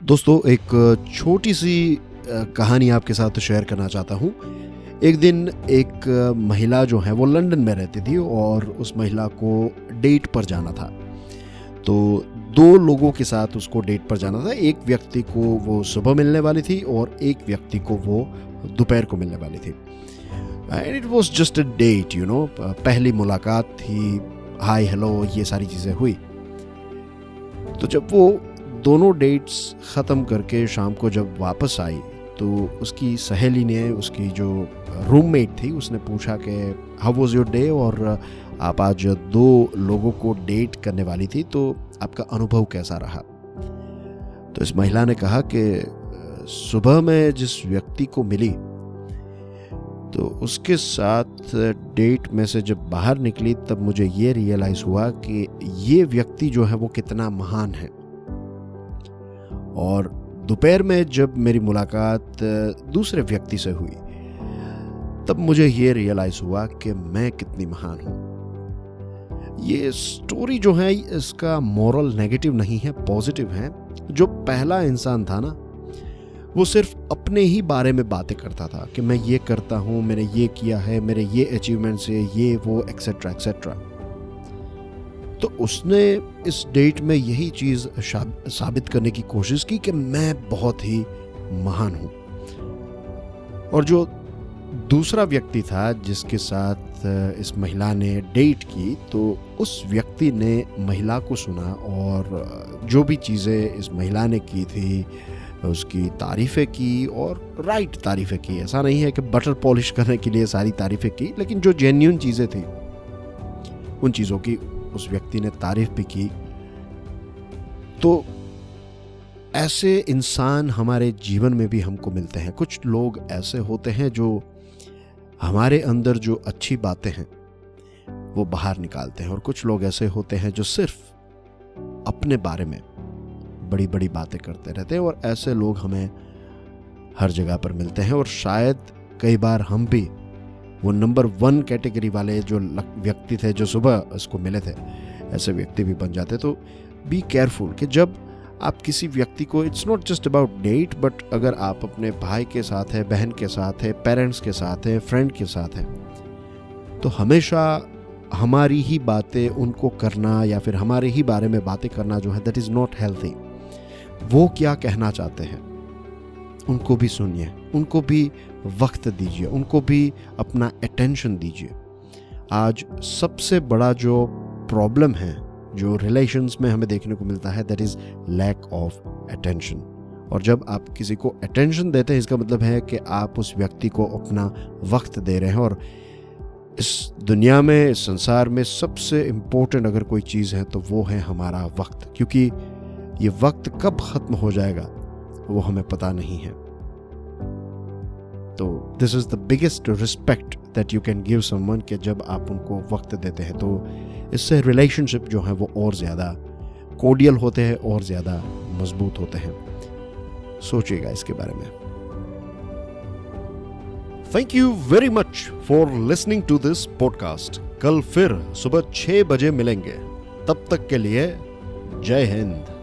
दोस्तों, एक छोटी सी कहानी आपके साथ शेयर करना चाहता हूँ। एक दिन एक महिला जो है, वो लंदन में रहती थी और उस महिला को डेट पर जाना था। तो दो लोगों के साथ उसको डेट पर जाना था। एक व्यक्ति को वो सुबह मिलने वाली थी और एक व्यक्ति को वो दोपहर को मिलने वाली थी। And it was just a date you know पहली मुलाकात थी हाय हेलो ये सारी चीज़ें हुई। तो जब वो दोनों डेट्स ख़त्म करके शाम को जब वापस आई तो उसकी सहेली ने, उसकी जो रूममेट थी, उसने पूछा कि हाउ वॉज़ योर डे और आप आज दो लोगों को डेट करने वाली थी तो आपका अनुभव कैसा रहा? तो इस महिला ने कहा कि, सुबह में जिस व्यक्ति को मिली तो उसके साथ डेट में से जब बाहर निकली, तब मुझे ये रियलाइज़ हुआ कि ये व्यक्ति जो है वो कितना महान है। और दोपहर में जब मेरी मुलाकात दूसरे व्यक्ति से हुई, तब मुझे ये रियलाइज़ हुआ कि मैं कितनी महान हूँ। ये स्टोरी जो है, इसका मॉरल नेगेटिव नहीं है पॉजिटिव है। जो पहला इंसान था ना, वो सिर्फ़ अपने ही बारे में बातें करता था कि मैं ये करता हूँ, मैंने ये किया है, मेरे ये अचीवमेंट्स है ये, वो एक्सेट्रा एक्सेट्रा तो उसने इस डेट में यही चीज़ साबित करने की कोशिश की कि मैं बहुत ही महान हूँ। और जो दूसरा व्यक्ति था जिसके साथ इस महिला ने डेट की तो उस व्यक्ति ने महिला को सुना और जो भी चीज़ें इस महिला ने की थी, उसकी तारीफ़ें की और राइट तारीफ़ें की। ऐसा नहीं है कि बटर पॉलिश करने के लिए सारी तारीफ़ें की, लेकिन जो जेन्यून चीज़ें थी, उन चीज़ों की उस व्यक्ति ने तारीफ़ भी की। तो ऐसे इंसान हमारे जीवन में भी हमको मिलते हैं। कुछ लोग ऐसे होते हैं जो हमारे अंदर जो अच्छी बातें हैं, वो बाहर निकालते हैं। और कुछ लोग ऐसे होते हैं जो सिर्फ़ अपने बारे में बड़ी बड़ी बातें करते रहते हैं और ऐसे लोग हमें हर जगह पर मिलते हैं। और शायद कई बार हम भी वो नंबर वन कैटेगरी वाले जो व्यक्ति थे, जो सुबह उसको मिले थे, ऐसे व्यक्ति भी बन जाते। तो बी केयरफुल कि जब आप किसी व्यक्ति को it's not just about date but अगर आप अपने भाई के साथ है, बहन के साथ है पेरेंट्स के साथ हैं फ्रेंड के साथ हैं तो हमेशा हमारी ही बातें उनको करना या फिर हमारे ही बारे में बातें करना जो है दैट इज़ नॉट हेल्थी वो क्या कहना चाहते हैं? उनको भी सुनिए, उनको भी वक्त दीजिए, उनको भी अपना अटेंशन दीजिए। आज सबसे बड़ा जो प्रॉब्लम है, जो रिलेशंस में हमें देखने को मिलता है that is lack of attention और जब आप किसी को अटेंशन देते हैं, इसका मतलब है कि आप उस व्यक्ति को अपना वक्त दे रहे हैं। और इस दुनिया में, इस संसार में सबसे इम्पोर्टेंट अगर कोई चीज़ है तो वो है हमारा वक्त, क्योंकि ये वक्त कब ख़त्म हो जाएगा? वो हमें पता नहीं है। तो this is the biggest respect that you can give someone के जब आप उनको वक्त देते हैं तो इससे रिलेशनशिप जो है वो और ज़्यादा कोडियल होते हैं और ज़्यादा मज़बूत होते हैं। सोचिएगा इसके बारे में। Thank you very much for listening to this podcast कल फिर सुबह छह बजे मिलेंगे। तब तक के लिए जय हिंद।